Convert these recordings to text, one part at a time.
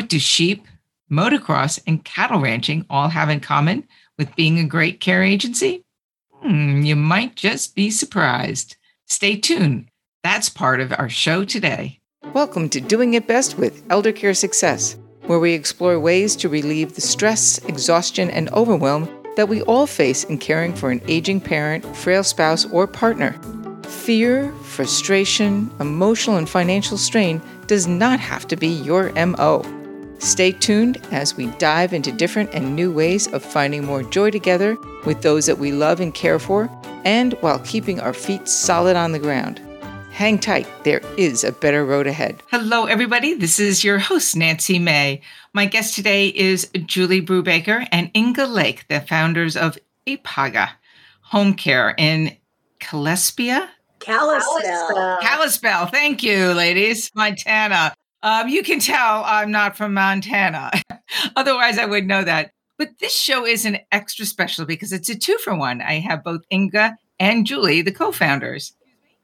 What do sheep, motocross, and cattle ranching all have in common with being a great care agency? Hmm, you might just be surprised. Stay tuned. That's part of our show today. Welcome to Doing It Best with Elder Care Success, where we explore ways to relieve the stress, exhaustion, and overwhelm that we all face in caring for an aging parent, frail spouse, or partner. Fear, frustration, emotional, and financial strain does not have to be your MO. Stay tuned as we dive into different and new ways of finding more joy together with those that we love and care for, and while keeping our feet solid on the ground. Hang tight, there is a better road ahead. Hello, everybody. This is your host, Nancy May. My guest today is Julie Brubaker and Inga Lake, the founders of EPAGA Home Care in Kalispell. Kalispell. Kalispell. Thank you, ladies. Montana. Um, you can tell I'm not from Montana. Otherwise, I would know that. But this show is an extra special because it's a two for one. I have both Inga and Julie, the co founders.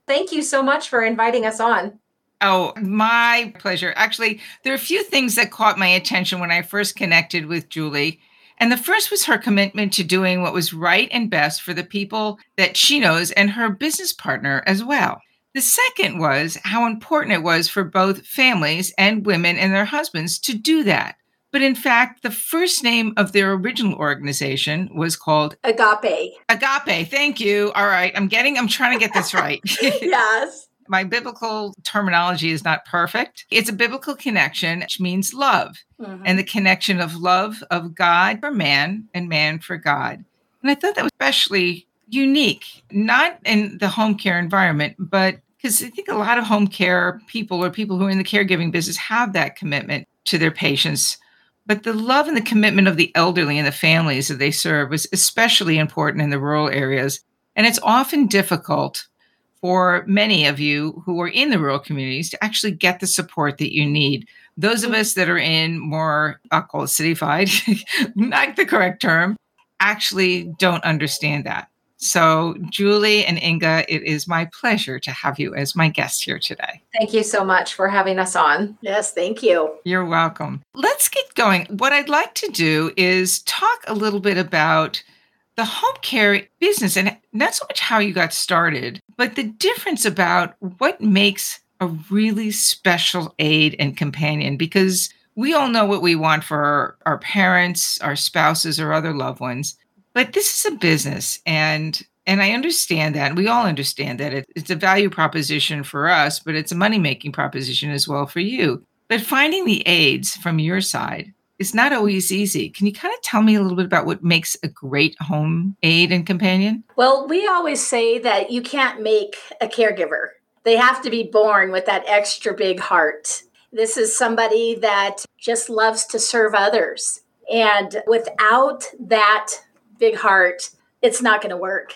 Thank you so much for inviting us on. Oh, my pleasure. Actually, there are a few things that caught my attention when I first connected with Julie. And the first was her commitment to doing what was right and best for the people that she knows and her business partner as well. The second was how important it was for both families and women and their husbands to do that. But in fact, the first name of their original organization was called Agape. Agape. Thank you. All right. I'm getting, I'm trying to get this right. yes. My biblical terminology is not perfect. It's a biblical connection, which means love, mm-hmm. and the connection of love of God for man and man for God. And I thought that was especially unique, not in the home care environment, but because I think a lot of home care people or people who are in the caregiving business have that commitment to their patients but the love and the commitment of the elderly and the families that they serve was especially important in the rural areas. And it's often difficult for many of you who are in the rural communities to actually get the support that you need. Those of mm. us that are in more, I'll call it cityfied, not the correct term, actually don't understand that. So, Julie and Inga, it is my pleasure to have you as my guest here today. Thank you so much for having us on. Yes, thank you. You're welcome. Let's get going. What I'd like to do is talk a little bit about the home care business and not so much how you got started, but the difference about what makes a really special aid and companion because we all know what we want for our parents, our spouses, or other loved ones. But this is a business and and I understand that. We all understand that it, it's a value proposition for us, but it's a money making proposition as well for you. But finding the aids from your side is not always easy. Can you kind of tell me a little bit about what makes a great home aid and companion? Well, we always say that you can't make a caregiver, they have to be born with that extra big heart. This is somebody that just loves to serve others. And without that big heart, it's not going to work.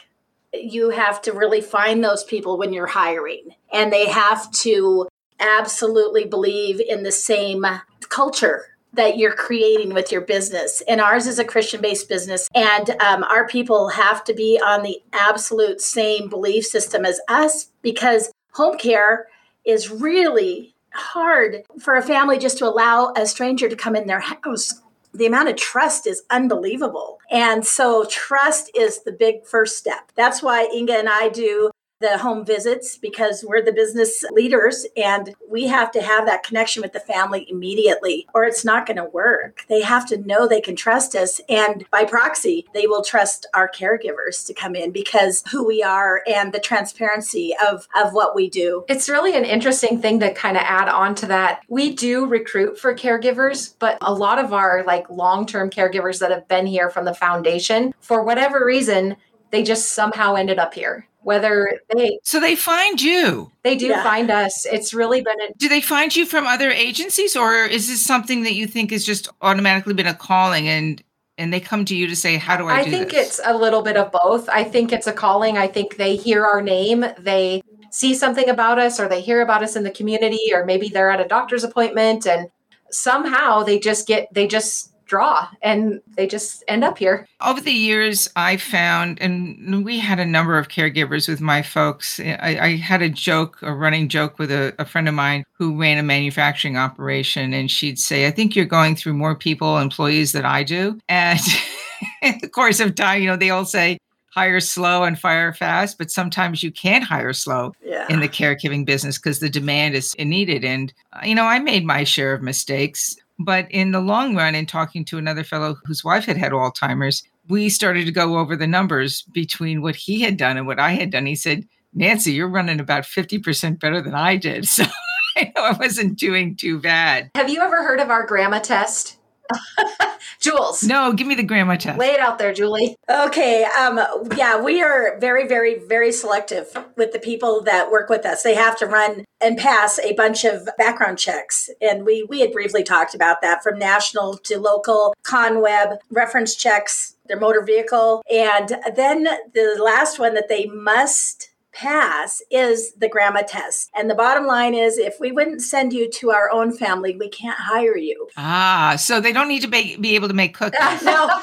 You have to really find those people when you're hiring, and they have to absolutely believe in the same culture that you're creating with your business. And ours is a Christian based business, and um, our people have to be on the absolute same belief system as us because home care is really hard for a family just to allow a stranger to come in their house the amount of trust is unbelievable. And so, trust is the big first step. That's why Inga and I do the home visits because we're the business leaders and we have to have that connection with the family immediately or it's not going to work. They have to know they can trust us and by proxy they will trust our caregivers to come in because who we are and the transparency of of what we do. It's really an interesting thing to kind of add on to that. We do recruit for caregivers, but a lot of our like long-term caregivers that have been here from the foundation for whatever reason they just somehow ended up here whether they so they find you. They do yeah. find us. It's really been a do they find you from other agencies or is this something that you think has just automatically been a calling and and they come to you to say how do i i think this? it's a little bit of both. I think it's a calling. I think they hear our name. They see something about us or they hear about us in the community or maybe they're at a doctor's appointment and somehow they just get they just draw and they just end up here. Over the years, I found, and we had a number of caregivers with my folks. I, I had a joke, a running joke with a, a, friend of mine who ran a manufacturing operation, and she'd say, I think you're going through more people, employees than I do. And in the course of time, you know, they all say, hire slow and fire fast, but sometimes you can't hire slow yeah. in the caregiving business because the demand is needed. And, you know, I made my share of mistakes. But in the long run, in talking to another fellow whose wife had had Alzheimer's, we started to go over the numbers between what he had done and what I had done. He said, Nancy, you're running about 50% better than I did. So I know I wasn't doing too bad. Have you ever heard of our grandma test? Jules. No, give me the grandma test. Lay it out there, Julie. Okay. Um, yeah, we are very, very, very selective with the people that work with us. They have to run and pass a bunch of background checks. And we we had briefly talked about that from national to local, ConWeb, reference checks, their motor vehicle. And then the last one that they must pass is the grandma test. And the bottom line is if we wouldn't send you to our own family, we can't hire you. Ah, so they don't need to be, be able to make cookies. no,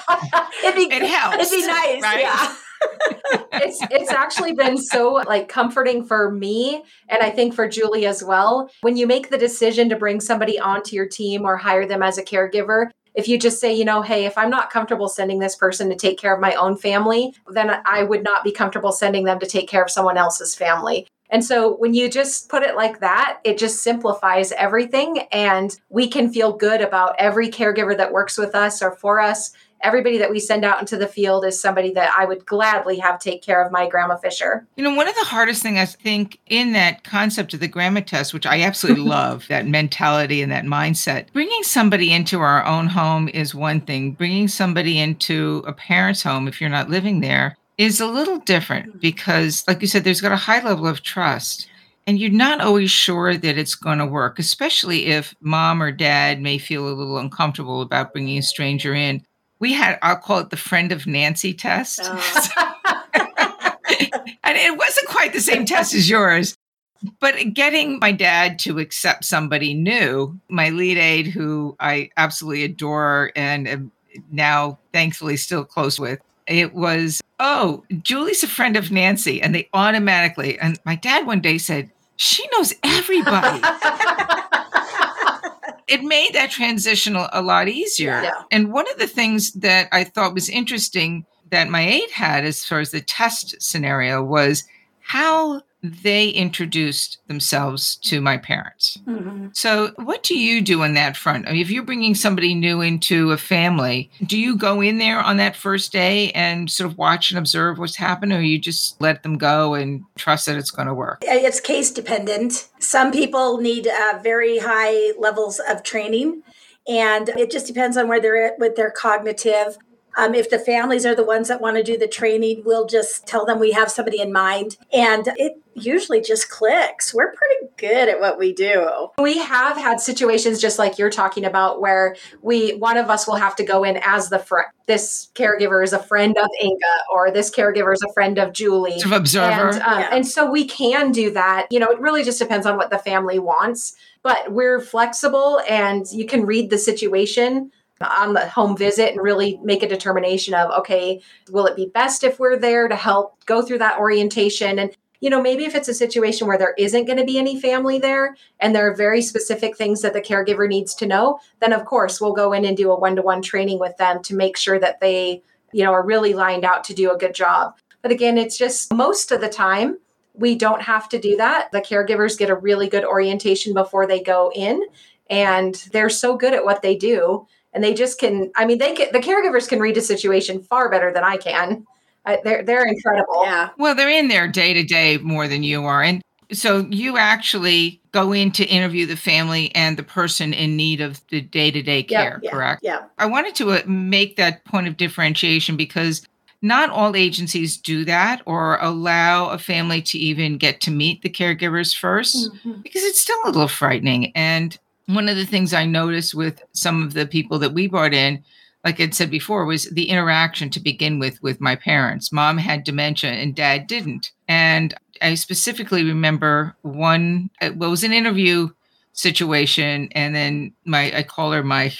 it'd be, it helps. It'd be nice. Right? Yeah. it's it's actually been so like comforting for me and I think for Julie as well. When you make the decision to bring somebody onto your team or hire them as a caregiver, if you just say, you know, hey, if I'm not comfortable sending this person to take care of my own family, then I would not be comfortable sending them to take care of someone else's family. And so when you just put it like that, it just simplifies everything. And we can feel good about every caregiver that works with us or for us everybody that we send out into the field is somebody that I would gladly have take care of my grandma Fisher. You know, one of the hardest things I think in that concept of the grandma test, which I absolutely love, that mentality and that mindset, bringing somebody into our own home is one thing. Bringing somebody into a parent's home, if you're not living there, is a little different mm-hmm. because, like you said, there's got a high level of trust. And you're not always sure that it's going to work, especially if mom or dad may feel a little uncomfortable about bringing a stranger in we had i'll call it the friend of nancy test oh. and it wasn't quite the same test as yours but getting my dad to accept somebody new my lead aide who i absolutely adore and am now thankfully still close with it was oh julie's a friend of nancy and they automatically and my dad one day said she knows everybody it made that transition a lot easier. Yeah. And one of the things that I thought was interesting that my aide had as far as the test scenario was how they introduced themselves to my parents. Mm-hmm. So, what do you do on that front? I mean, if you're bringing somebody new into a family, do you go in there on that first day and sort of watch and observe what's happening, or you just let them go and trust that it's going to work? It's case dependent. Some people need uh, very high levels of training. And it just depends on where they're at with their cognitive um, if the families are the ones that want to do the training, we'll just tell them we have somebody in mind. And it usually just clicks. We're pretty good at what we do. We have had situations just like you're talking about where we one of us will have to go in as the friend. This caregiver is a friend of Inga, or this caregiver is a friend of Julie. Sort of observer. And, um, yeah. and so we can do that. You know, it really just depends on what the family wants. But we're flexible and you can read the situation on the home visit and really make a determination of okay will it be best if we're there to help go through that orientation? And you know maybe if it's a situation where there isn't going to be any family there and there are very specific things that the caregiver needs to know then of course we'll go in and do a one-to-one training with them to make sure that they you know are really lined out to do a good job. But again it's just most of the time we don't have to do that. The caregivers get a really good orientation before they go in and they're so good at what they do and they just can i mean they can the caregivers can read a situation far better than i can. I, they're they're incredible. Yeah. Well they're in there day to day more than you are. And so you actually go in to interview the family and the person in need of the day-to-day care yeah, correct? yeah. I wanted to uh, make that point of differentiation because not all agencies do that or allow a family to even get to meet the caregivers 1st mm-hmm. because it's still a little frightening. And one of the things I noticed with some of the people that we brought in, like I'd said before, was the interaction to begin with with my parents. Mom had dementia and dad didn't. And I specifically remember one, uh, it was an interview situation. And then my, I call her my,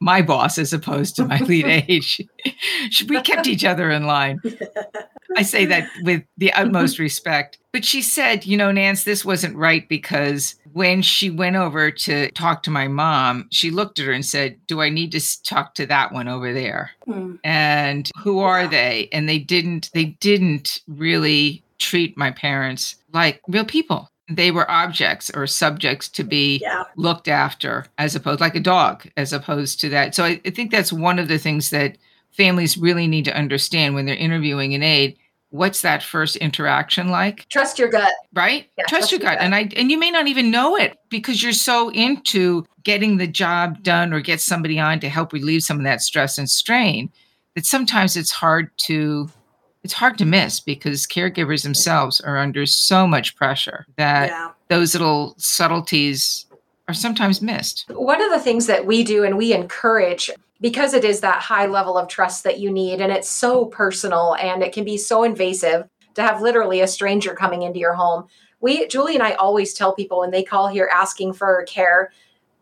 my boss as opposed to my lead age. we kept each other in line. I say that with the utmost respect. But she said, you know, Nance, this wasn't right because when she went over to talk to my mom, she looked at her and said, Do I need to talk to that one over there? Mm. And who are yeah. they? And they didn't, they didn't really treat my parents like real people they were objects or subjects to be yeah. looked after as opposed like a dog as opposed to that. So I, I, think that's one of the things that families really need to understand when they're interviewing an aide what's that first interaction like? Trust your gut. Right? Yeah, trust, trust, your, gut. gut. And i and you may not even know it because you're so into getting the job done or get somebody on to help relieve some of that stress and strain that sometimes it's hard to it's hard to miss because caregivers themselves are under so much pressure that yeah. those little subtleties are sometimes missed. One of the things that we do and we encourage because it is that high level of trust that you need and it's so personal and it can be so invasive to have literally a stranger coming into your home. We Julie and I always tell people when they call here asking for care,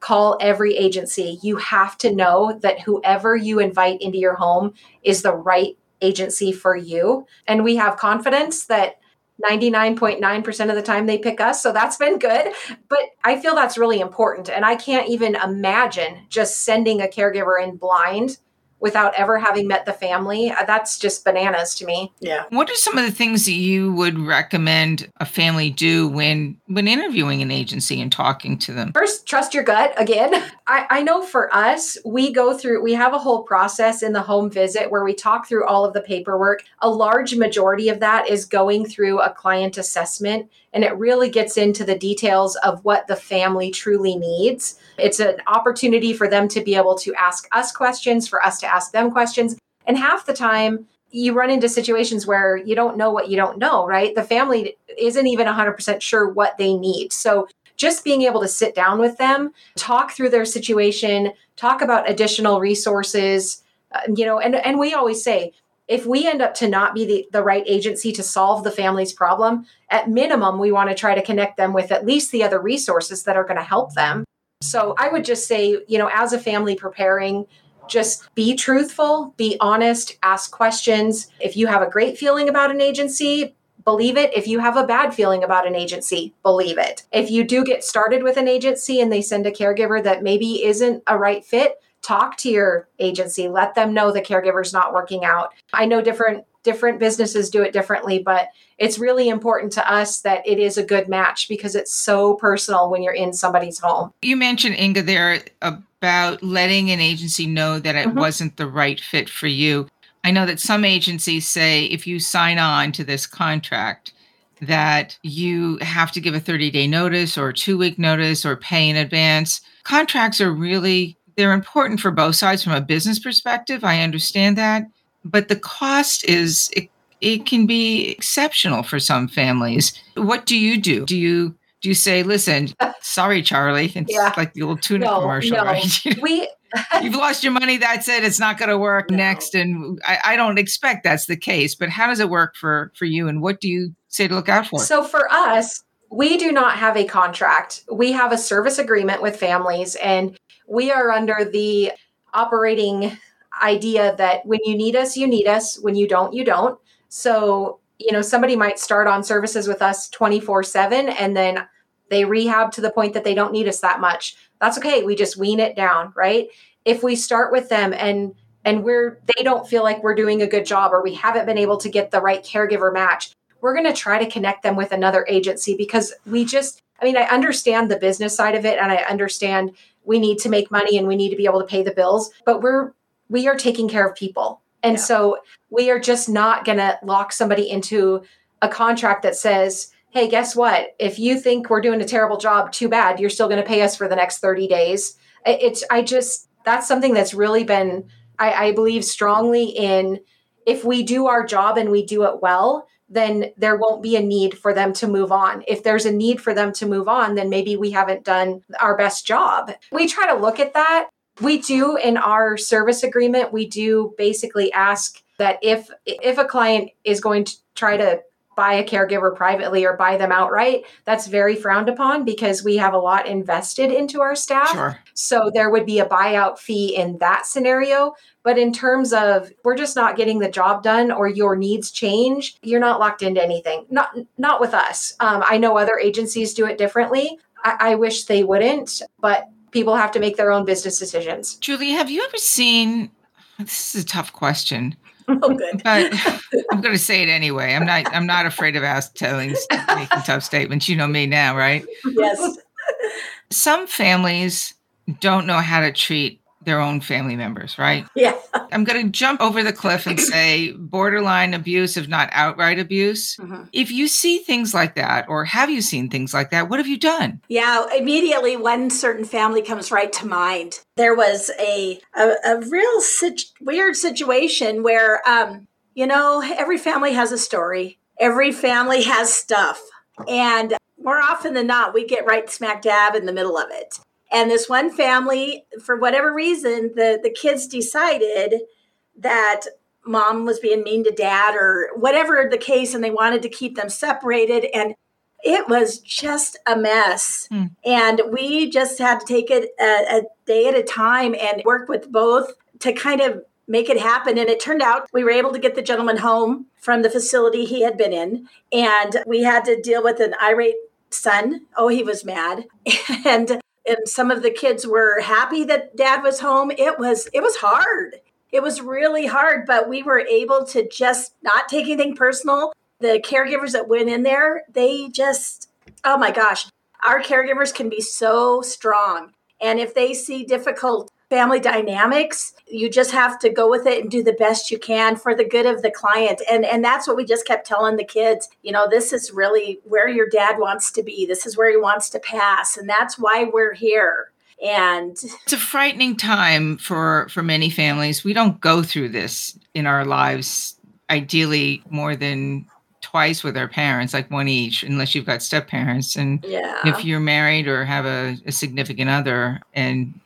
call every agency. You have to know that whoever you invite into your home is the right agency for you. And we have confidence that 99.9% of the time they pick us. So that's been good. But I feel that's really important. And I can't even imagine just sending a caregiver in blind without ever having met the family. Uh, that's just bananas to me. Yeah. What are some of the things that you would recommend a family do when when interviewing an agency and talking to them? First, trust your gut again. I, I know for us, we go through we have a whole process in the home visit where we talk through all of the paperwork. A large majority of that is going through a client assessment and it really gets into the details of what the family truly needs. It's an opportunity for them to be able to ask us questions, for us to ask them questions. And half the time, you run into situations where you don't know what you don't know, right? The family isn't even 100% sure what they need. So, just being able to sit down with them, talk through their situation, talk about additional resources, uh, you know, and, and we always say, if we end up to not be the, the right agency to solve the family's problem, at minimum, we want to try to connect them with at least the other resources that are going to help them. So I would just say, you know, as a family preparing, just be truthful, be honest, ask questions. If you have a great feeling about an agency, believe it. If you have a bad feeling about an agency, believe it. If you do get started with an agency and they send a caregiver that maybe isn't a right fit, talk to your agency let them know the caregiver's not working out. I know different different businesses do it differently but it's really important to us that it is a good match because it's so personal when you're in somebody's home. You mentioned inga there about letting an agency know that it mm-hmm. wasn't the right fit for you. I know that some agencies say if you sign on to this contract that you have to give a 30 day notice or a two week notice or pay in advance. Contracts are really they're important for both sides from a business perspective. I understand that. But the cost is, it, it can be exceptional for some families. What do you do? Do you do you say, listen, sorry, Charlie? It's yeah. like the old tuna no, commercial, no. right? we You've lost your money. That's it. It's not going to work no. next. And I, I, don't expect that's the case. But how does it work for for you? And what do you say to look out for? So for us, we do not have a contract. We have a service agreement with families, and we are under the operating idea that when you need us, you need us. When you don't, you don't. So, you know, somebody might start on services with us 24 7 and then they rehab to the point that they don't need us that much. That's okay. We just wean it down, right? If we start with them and and we're they don't feel like we're doing a good job or we haven't been able to get the right caregiver match, we're going to try to connect them with another agency because we just I mean, I understand the business side of it and I understand we need to make money and we need to be able to pay the bills, but we're we are taking care of people. And yeah. so we are just not going to lock somebody into a contract that says, "Hey, guess what? If you think we're doing a terrible job, too bad. You're still going to pay us for the next 30 days." It's I just that's something that's really been I, I believe strongly in if we do our job and we do it well, then there won't be a need for them to move on. If there's a need for them to move on, then maybe we haven't done our best job. We try to look at that. We do in our service agreement, we do basically ask that if if a client is going to try to buy a caregiver privately or buy them outright, that's very frowned upon because we have a lot invested into our staff. Sure. So there would be a buyout fee in that scenario. But in terms of we're just not getting the job done or your needs change, you're not locked into anything. Not not with us. Um, I know other agencies do it differently. I, I wish they wouldn't, but people have to make their own business decisions. Julie, have you ever seen? This is a tough question. Oh, good. but I'm going to say it anyway. I'm not. I'm not afraid of ask telling, making tough statements. You know me now, right? yes. Some families don't know how to treat their own family members, right? Yeah. I'm going to jump over the cliff and say borderline abuse, if not outright abuse. Mhm. If you see things like that, or have you seen things like that, what have you done? Yeah, immediately one certain family comes right to mind. There was a a, a real sit- weird situation where, um, you know, every family has a story. Every family has stuff, and more often than not, we get right smack dab in the middle of it. And this one family, for whatever reason, the the kids decided that mom was being mean to dad or whatever the case, and they wanted to keep them separated and. It was just a mess. Hmm. And we just had to take it a, a day at a time and work with both to kind of make it happen. And it turned out we were able to get the gentleman home from the facility he had been in. And we had to deal with an irate son. Oh, he was mad. And and some of the kids were happy that dad was home. It was it was hard. It was really hard, but we were able to just not take anything personal. The caregivers that went in there, they just oh my gosh, our caregivers can be so strong. And if they see difficult family dynamics, you just have to go with it and do the best you can for the good of the client. And and that's what we just kept telling the kids, you know, this is really where your dad wants to be. This is where he wants to pass, and that's why we're here. And It's a frightening time for for many families. We don't go through this in our lives ideally more than twice with our parents, like one each, unless you've got step parents. And yeah. if you're married or have a, a significant other and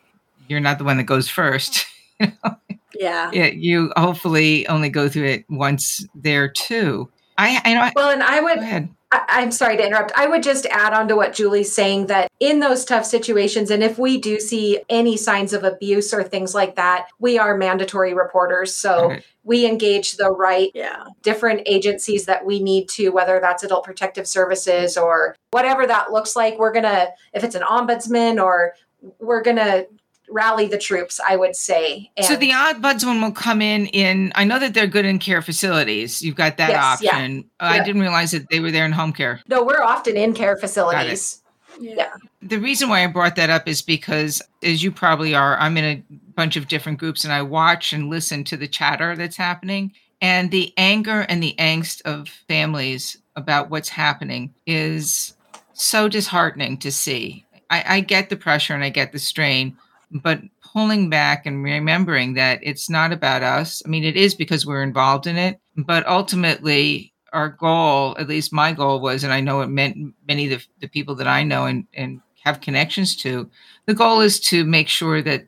you're not the one that goes first, yeah. yeah, you hopefully only go through it once there too. I, I know. Well, and I would go ahead. I, I'm sorry to interrupt. I would just add on to what Julie's saying that in those tough situations, and if we do see any signs of abuse or things like that, we are mandatory reporters. So Right. we engage the right Yeah. different agencies that we need to, whether that's adult protective services or whatever that looks like. We're going to, if it's an ombudsman or we're going to rally the troops, I would say. So the ombudsman will come in in. I know that they're good in care facilities. You've got that Yes, yeah. option. Oh, I didn't realize that they were there in home care. no, we're often in care facilities. Yeah. The reason why I brought that up is because, as you probably are, I'm in a bunch of different groups and I watch and listen to the chatter that's happening. And the anger and the angst of families about what's happening is so disheartening to see. I, I get the pressure and I get the strain, but pulling back and remembering that it's not about us. I mean, it is because we're involved in it, but ultimately, our goal, at least my goal was, and I know it meant many of the, the people that I know and, and have connections to, the goal is to make sure that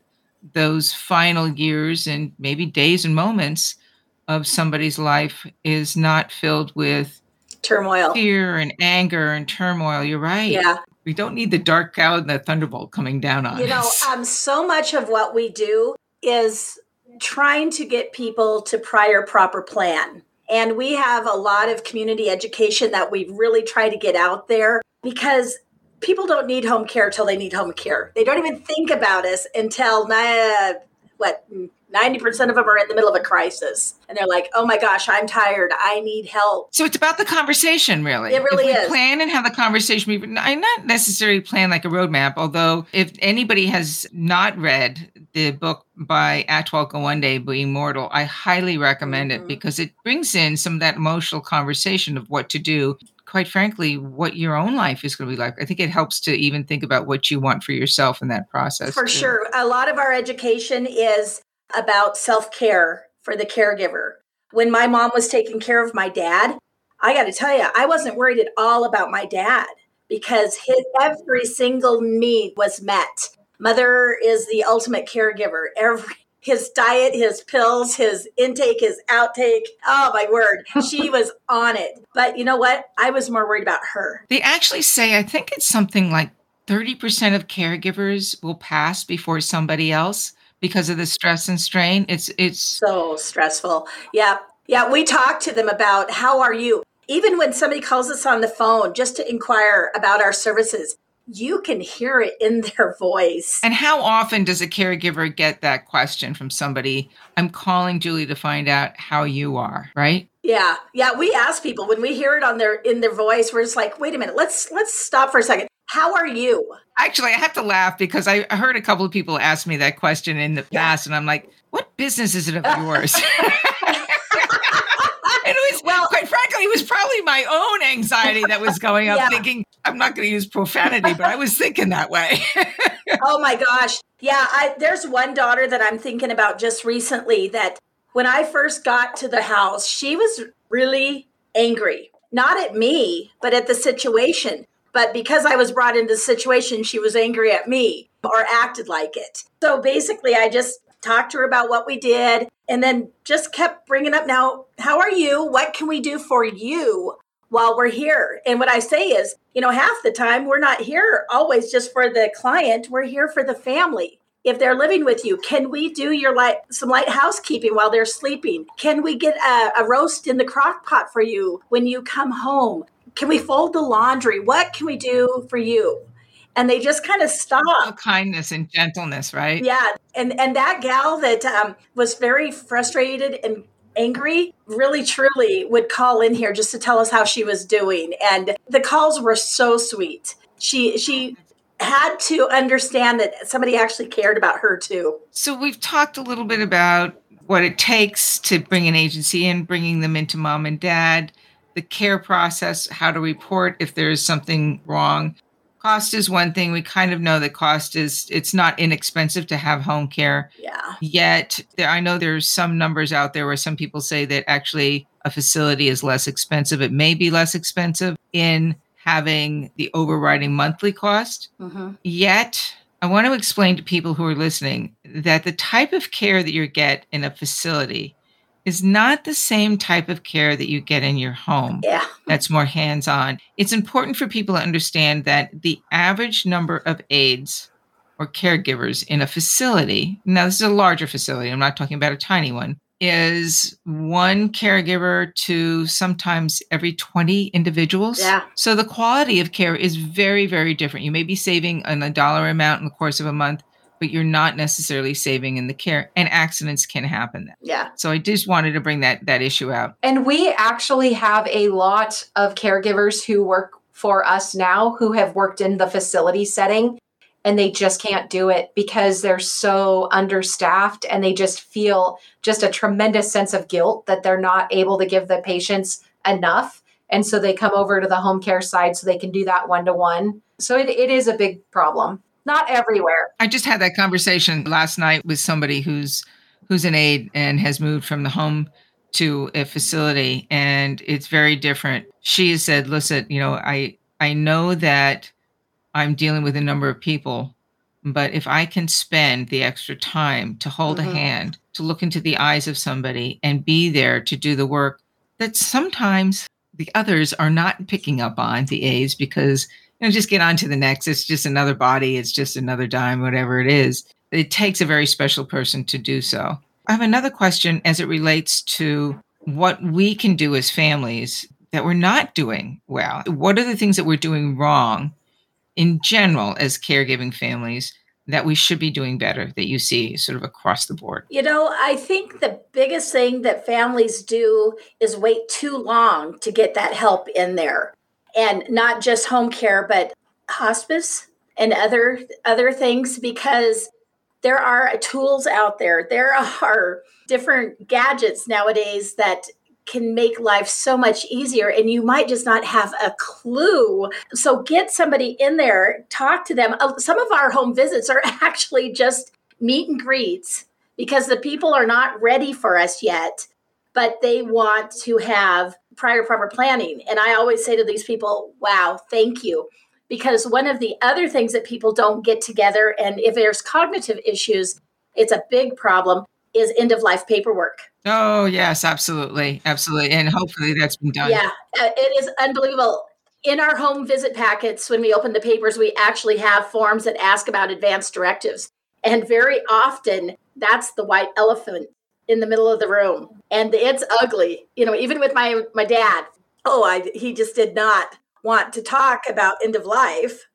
those final years and maybe days and moments of somebody's life is not filled with Turmoil. fear and anger and turmoil. You're right. Yeah. We don't need the dark cloud and the thunderbolt coming down on You know, us. um, so much of what we do is trying to get people to prior proper plan. And we have a lot of community education that we really try to get out there because people don't need home care till they need home care. They don't even think about us until uh, what 90% of them are in the middle of a crisis and they're like, "Oh my gosh, I'm tired. I need help." So it's about the conversation, really. It really is. Plan and have the conversation. we- I not necessarily plan like a roadmap. Although, if anybody has not read the book by Atul Gawande, "Being Mortal," I highly recommend Mhm. it because it brings in some of that emotional conversation of what to do. Quite frankly, what your own life is going to be like. I think it helps to even think about what you want for yourself in that process. For too. sure. A lot of our education is about self care for the caregiver. When my mom was taking care of my dad, I got to tell you, I wasn't worried at all about my dad because his every single need was met. Mother is the ultimate caregiver. Every his diet, his pills, his intake, his outtake. Oh my word. She was on it. But you know what? I was more worried about her. They actually say, I think it's something like 30% of caregivers will pass before somebody else because of the stress and strain. It's it's so stressful. Yeah. Yeah, we talk to them about how are you? Even when somebody calls us on the phone just to inquire about our services, you can hear it in their voice. And how often does a caregiver get that question from somebody? I'm calling Julie to find out how you are, right? Yeah. Yeah, we ask people when we hear it on their in their voice, we're just like, "Wait a minute. Let's let's stop for a second. How are you?" Actually, I have to laugh because I heard a couple of people ask me that question in the past and I'm like, "What business is it of yours?" and it was well, quite frankly, it was probably my own anxiety that was going up, yeah. thinking I'm not going to use profanity, but I was thinking that way. oh my gosh, yeah. I, there's one daughter that I'm thinking about just recently that when I first got to the house, she was really angry, not at me, but at the situation. But because I was brought into the situation, she was angry at me or acted like it. So basically, I just talked to her about what we did, and then just kept bringing up now, how are you? What can we do for you while we're here? And what I say is, you know, half the time we're not here always just for the client, we're here for the family. If they're living with you, can we do your light some light housekeeping while they're sleeping? Can we get a, a roast in the crock pot for you when you come home? Can we fold the laundry? What can we do for you? and they just kind of stop. kindness and gentleness, right? Yeah, and and that gal that um, was very frustrated and angry really truly would call in here just to tell us how she was doing and the calls were so sweet she she had to understand that somebody actually cared about her too so we've talked a little bit about what it takes to bring an agency in bringing them into mom and dad the care process how to report if there is something wrong. Cost is one thing. We kind of know that cost is it's not inexpensive to have home care. Yeah. Yet there, i know there's some numbers out there where some people say that actually a facility is less expensive. It may be less expensive in having the overriding monthly cost. Mm-hmm. yet i want to explain to people who are listening that the type of care that you get in a facility is not the same type of care that you get in your home. Yeah. That's more hands on. It's important for people to understand that the average number of aides or caregivers in a facility, now this is a larger facility, I'm not talking about a tiny one, is one caregiver to sometimes every 20 individuals. Yeah. So the quality of care is very, very different. You may be saving a dollar amount in the course of a month but you're not necessarily saving in the care and accidents can happen then. Yeah. So I just wanted to bring that that issue out. And we actually have a lot of caregivers who work for us now who have worked in the facility setting and they just can't do it because they're so understaffed and they just feel just a tremendous sense of guilt that they're not able to give the patients enough and so they come over to the home care side so they can do that one to one so it, it is a big problem not everywhere. I just had that conversation last night with somebody who's who's an aide and has moved from the home to a facility and it's very different. She said, "Listen, you know, I I know that I'm dealing with a number of people, but if I can spend the extra time to hold mm-hmm. a hand, to look into the eyes of somebody and be there to do the work that sometimes the others are not picking up on the aides because know, just get on to the next. It's just another body. It's just another dime, whatever it is. It takes a very special person to do so. I have another question as it relates to what we can do as families that we're not doing well. What are the things that we're doing wrong in general as caregiving families that we should be doing better that you see sort of across the board? You know, I think the biggest thing that families do is wait too long to get that help in there and not just home care but hospice and other other things because there are tools out there. There are different gadgets nowadays that can make life so much easier and you might just not have a clue. So get somebody in there talk to them. Uh, some of our home visits are actually just meet and greets because the people are not ready for us yet but they want to have prior proper planning. And I always say to these people, wow, thank you. Because one of the other things that people don't get together, and if there's cognitive issues, it's a big problem. is end of life paperwork. Oh, yes, absolutely. Absolutely. And hopefully that's been done. Yeah, uh, it is unbelievable. In our home visit packets, when we open the papers, we actually have forms that ask about advanced directives. And very often, that's the white elephant in the middle of the room. And it's ugly. You know, even with my, my dad, oh, I, he just did not want to talk about end of life.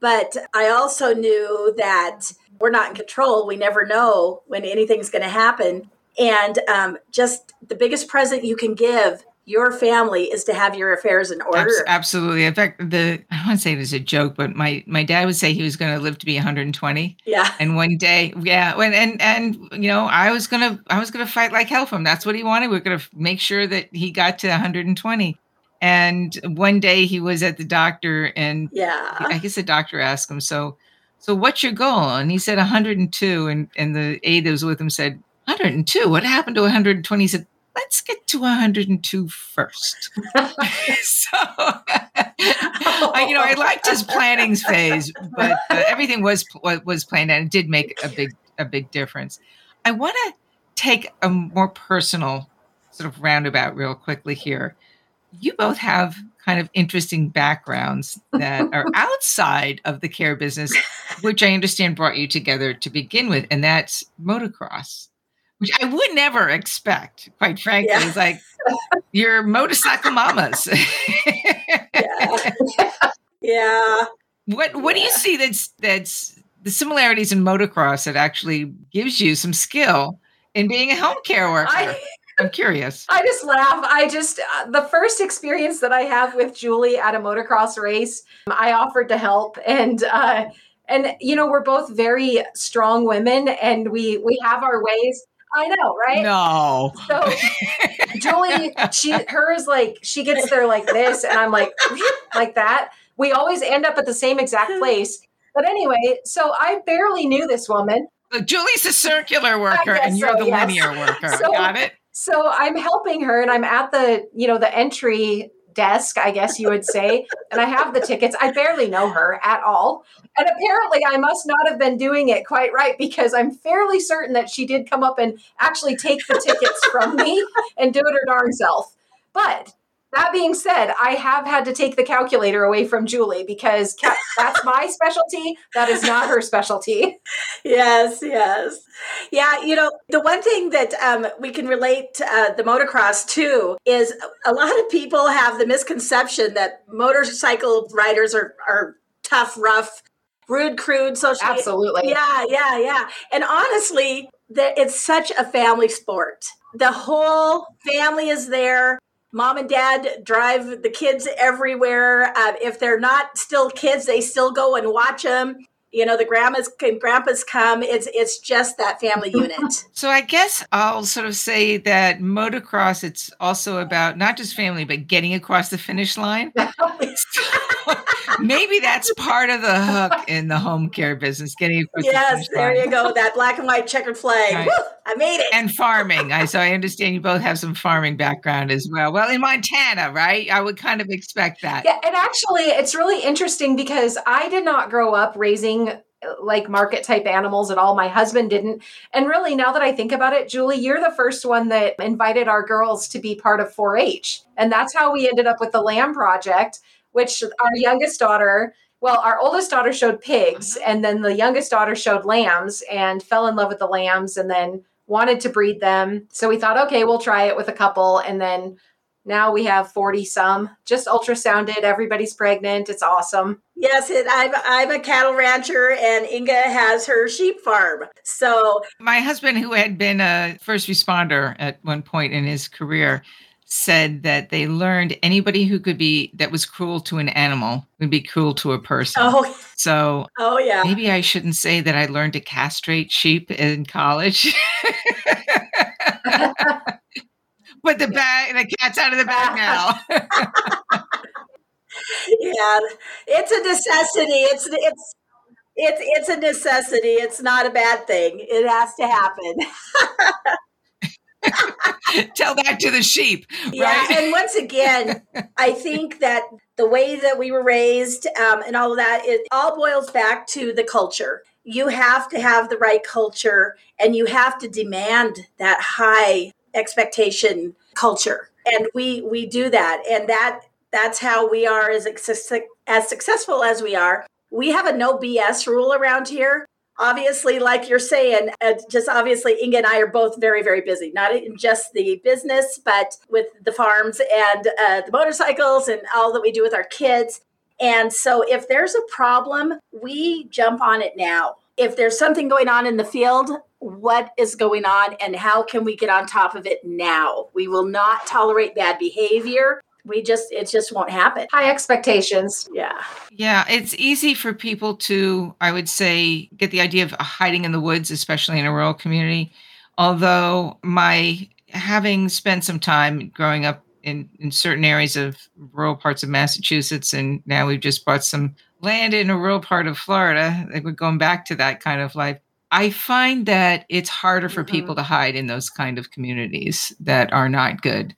But I also knew that we're not in control. We never know when anything's going to happen. And um, just the biggest present you can give your family is to have your affairs in order. absolutely. In fact, the I don't want to say it as a joke, but my my dad would say he was going to live to be 120. Yeah. And one day, yeah, when and and you know, I was gonna I was gonna fight like hell for him. That's what he wanted. We are gonna make sure that he got to 120. And one day he was at the doctor, and yeah, I guess the doctor asked him, "So, so what's your goal?" And he said 102, and and the aide that was with him said 102. What happened to 120? He said, let's get to 102 first. so, I, you know, I liked his planning phase, but uh, everything was was planned and it did make a big a big difference. I want to take a more personal sort of roundabout real quickly here. You both have kind of interesting backgrounds that are outside of the care business, which I understand brought you together to begin with, and that's motocross which I would never expect, quite frankly. Yeah. It's like you're motorcycle mamas. yeah. yeah. What what yeah. do you see that's that's the similarities in motocross that actually gives you some skill in being a home care worker? I, I'm curious. I just laugh. I just uh, the first experience that I have with Julie at a motocross race, I offered to help and uh and you know we're both very strong women and we we have our ways I know, right? No. So Julie, she hers like she gets there like this, and I'm like like that. We always end up at the same exact hmm. place. But anyway, so I barely knew this woman. So Julie's a circular worker, and you're so, the yes. linear worker. So, Got it. So I'm helping her, and I'm at the you know the entry desk, I guess you would say. and I have the tickets. I barely know her at all. And apparently, I must not have been doing it quite right because I'm fairly certain that she did come up and actually take the tickets from me and do it her darn self. But that being said, I have had to take the calculator away from Julie because ca- that's my specialty. That is not her specialty. Yes, yes. Yeah, you know, the one thing that um, we can relate uh, the motocross to is a lot of people have the misconception that motorcycle riders are, are tough, rough, rude, crude, social. Absolutely. Yeah, yeah, yeah. And honestly, that it's such a family sport. The whole family is there mom and dad drive the kids everywhere. Uh, if they're not still kids, they still go and watch them. You know, the grandmas and grandpas come. It's it's just that family unit. So I guess I'll sort of say that motocross. It's also about not just family, but getting across the finish line. maybe that's part of the hook in the home care business. Getting across yes, the there you go. That black and white checkered flag. Right. I made it. And farming. I so I understand you both have some farming background as well. Well, in Montana, right? I would kind of expect that. Yeah, and actually, it's really interesting because I did not grow up raising like market type animals at all. My husband didn't. And really, now that I think about it, Julie, you're the first one that invited our girls to be part of 4 H. And that's how we ended up with the Lamb Project which our youngest daughter, well, our oldest daughter showed pigs, uh-huh. and then the youngest daughter showed lambs and fell in love with the lambs and then wanted to breed them. So we thought, okay, we'll try it with a couple. And then now we have 40 some just ultrasounded everybody's pregnant it's awesome yes it, I'm, I'm a cattle rancher and inga has her sheep farm so my husband who had been a first responder at one point in his career said that they learned anybody who could be that was cruel to an animal would be cruel to a person. Oh, so oh yeah. Maybe I shouldn't say that I learned to castrate sheep in college. Put the bag, the cat's out of the bag now. yeah, it's a necessity. It's it's it's it's a necessity. It's not a bad thing. It has to happen. Tell that to the sheep. Yeah. And once again, I think that the way that we were raised um, and all of that, it all boils back to the culture. you have to have the right culture and you have to demand that high expectation culture and we we do that and that that's how we are as as successful as we are we have a no bs rule around here obviously like you're saying uh, just obviously inga and i are both very very busy not in just the business but with the farms and uh, the motorcycles and all that we do with our kids. And so if there's a problem we jump on it now. If there's something going on in the field what is going on and how can we get on top of it now? We will not tolerate bad behavior we just it just won't happen high expectations yeah yeah it's easy for people to i would say get the idea of hiding in the woods especially in a rural community although my having spent some time growing up in, in certain areas of rural parts of massachusetts and now we've just bought some land in a rural part of florida like we're going back to that kind of life I find that it's harder for mm-hmm. people to hide in those kind of communities that are not good.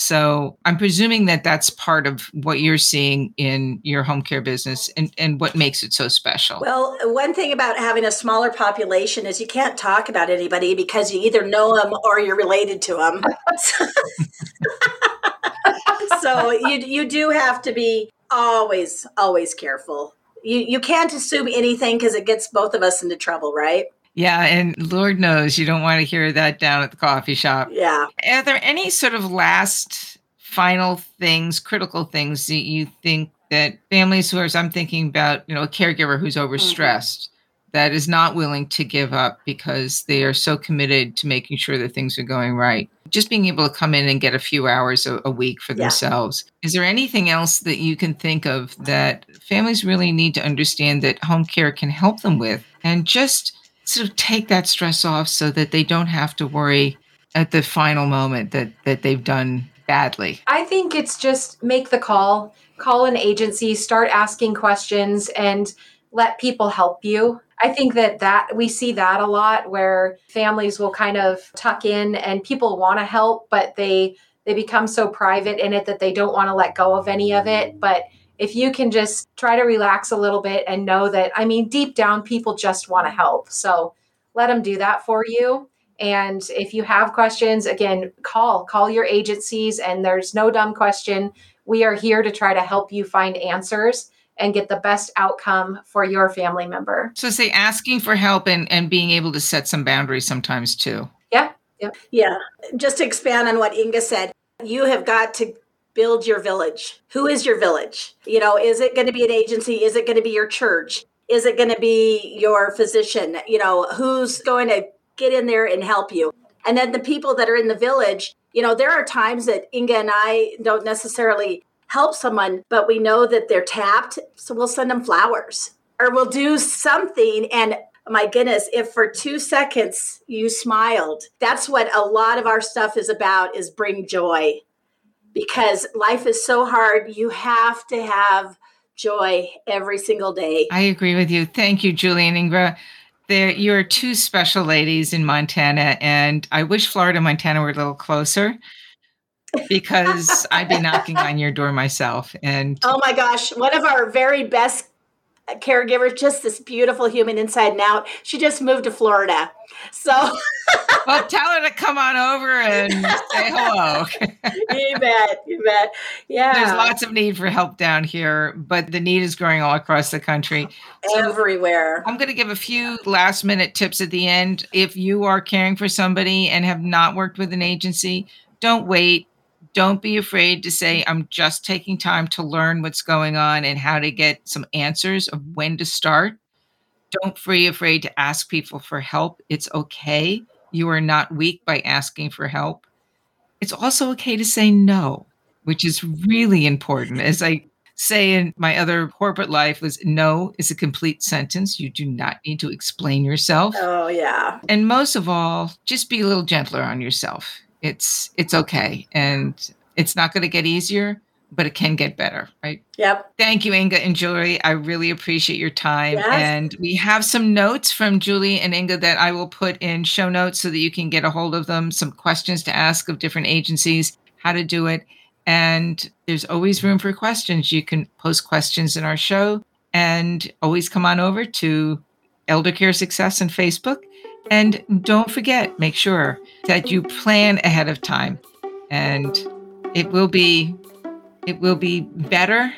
So I'm presuming that that's part of what you're seeing in your home care business and, and what makes it so special. Well, one thing about having a smaller population is you can't talk about anybody because you either know them or you're related to them. so you, you do have to be always, always careful. You, you can't assume anything because it gets both of us into trouble, right? Yeah, and Lord knows you don't want to hear that down at the coffee shop. Yeah. Are there any sort of last final things, critical things that you think that families who are, I'm thinking about, you know, a caregiver who's mm-hmm. overstressed mm-hmm. that is not willing to give up because they are so committed to making sure that things are going right. Just being able to come in and get a few hours a, a week for yeah. themselves. Is there anything else that you can think of that families really need to understand that home care can help them with? And just sort of take that stress off so that they don't have to worry at the final moment that that they've done badly? I think it's just make the call, call an agency, start asking questions and let people help you. I think that that we see that a lot where families will kind of tuck in and people want to help but they they become so private in it that they don't want to let go of any of it, but if you can just try to relax a little bit and know that, I mean, deep down, people just want to help. So let them do that for you. And if you have questions, again, call, call your agencies, and there's no dumb question. We are here to try to help you find answers and get the best outcome for your family member. So, say asking for help and, and being able to set some boundaries sometimes too. Yeah. Yep. Yeah. Just to expand on what Inga said, you have got to build your village. Who is your village? You know, is it going to be an agency? Is it going to be your church? Is it going to be your physician? You know, who's going to get in there and help you? And then the people that are in the village, you know, there are times that Inga and I don't necessarily help someone, but we know that they're tapped. So we'll send them flowers or we'll do something. And my goodness, if for two seconds you smiled, that's what a lot of our stuff is about is bring joy because life is so hard. You have to have joy every single day. I agree with you. Thank you, Julie and Inga. There, you're two special ladies in Montana, and I wish Florida, Montana were a little closer because I'd be knocking on your door myself. And oh my gosh, one of our very best caregiver, just this beautiful human inside and out. She just moved to Florida. So well, tell her to come on over and say hello. you bet. You bet. Yeah. There's lots of need for help down here, but the need is growing all across the country. Everywhere. So I'm going to give a few last minute tips at the end. If you are caring for somebody and have not worked with an agency, don't wait don't be afraid to say, I'm just taking time to learn what's going on and how to get some answers of when to start. Don't be afraid to ask people for help. It's okay. You are not weak by asking for help. It's also okay to say no, which is really important. As I say in my other corporate life was no is a complete sentence. You do not need to explain yourself. Oh yeah. And most of all, just be a little gentler on yourself it's it's okay and it's not going to get easier but it can get better, right? Yep. Thank you, Inga and Julie. I really appreciate your time. Yes. And we have some notes from Julie and Inga that I will put in show notes so that you can get a hold of them, some questions to ask of different agencies, how to do it. And there's always room for questions. You can post questions in our show and always come on over to Elder Care Success on Facebook. And don't forget, make sure that you plan ahead of time. And it will be it will be better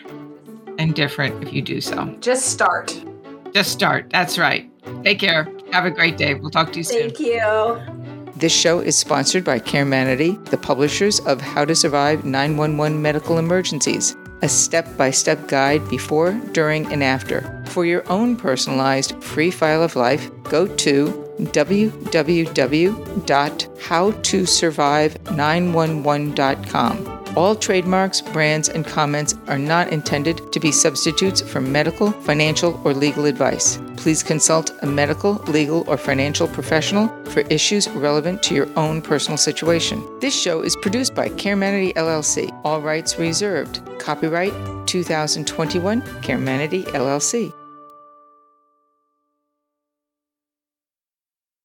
and different if you do so. Just start. Just start. That's right. Take care. Have a great day. We'll talk to you soon. Thank you. This show is sponsored by CareManity, the publishers of How to Survive 911 Medical Emergencies, a step by step guide before, during, and after. For your own personalized free file of life, go to www.howtosurvive911.com. All trademarks, brands, and comments are not intended to be substitutes for medical, financial, or legal advice. Please consult a medical, legal, or financial professional for issues relevant to your own personal situation. This show is produced by CareManity LLC. All rights reserved. Copyright 2021 CareManity LLC.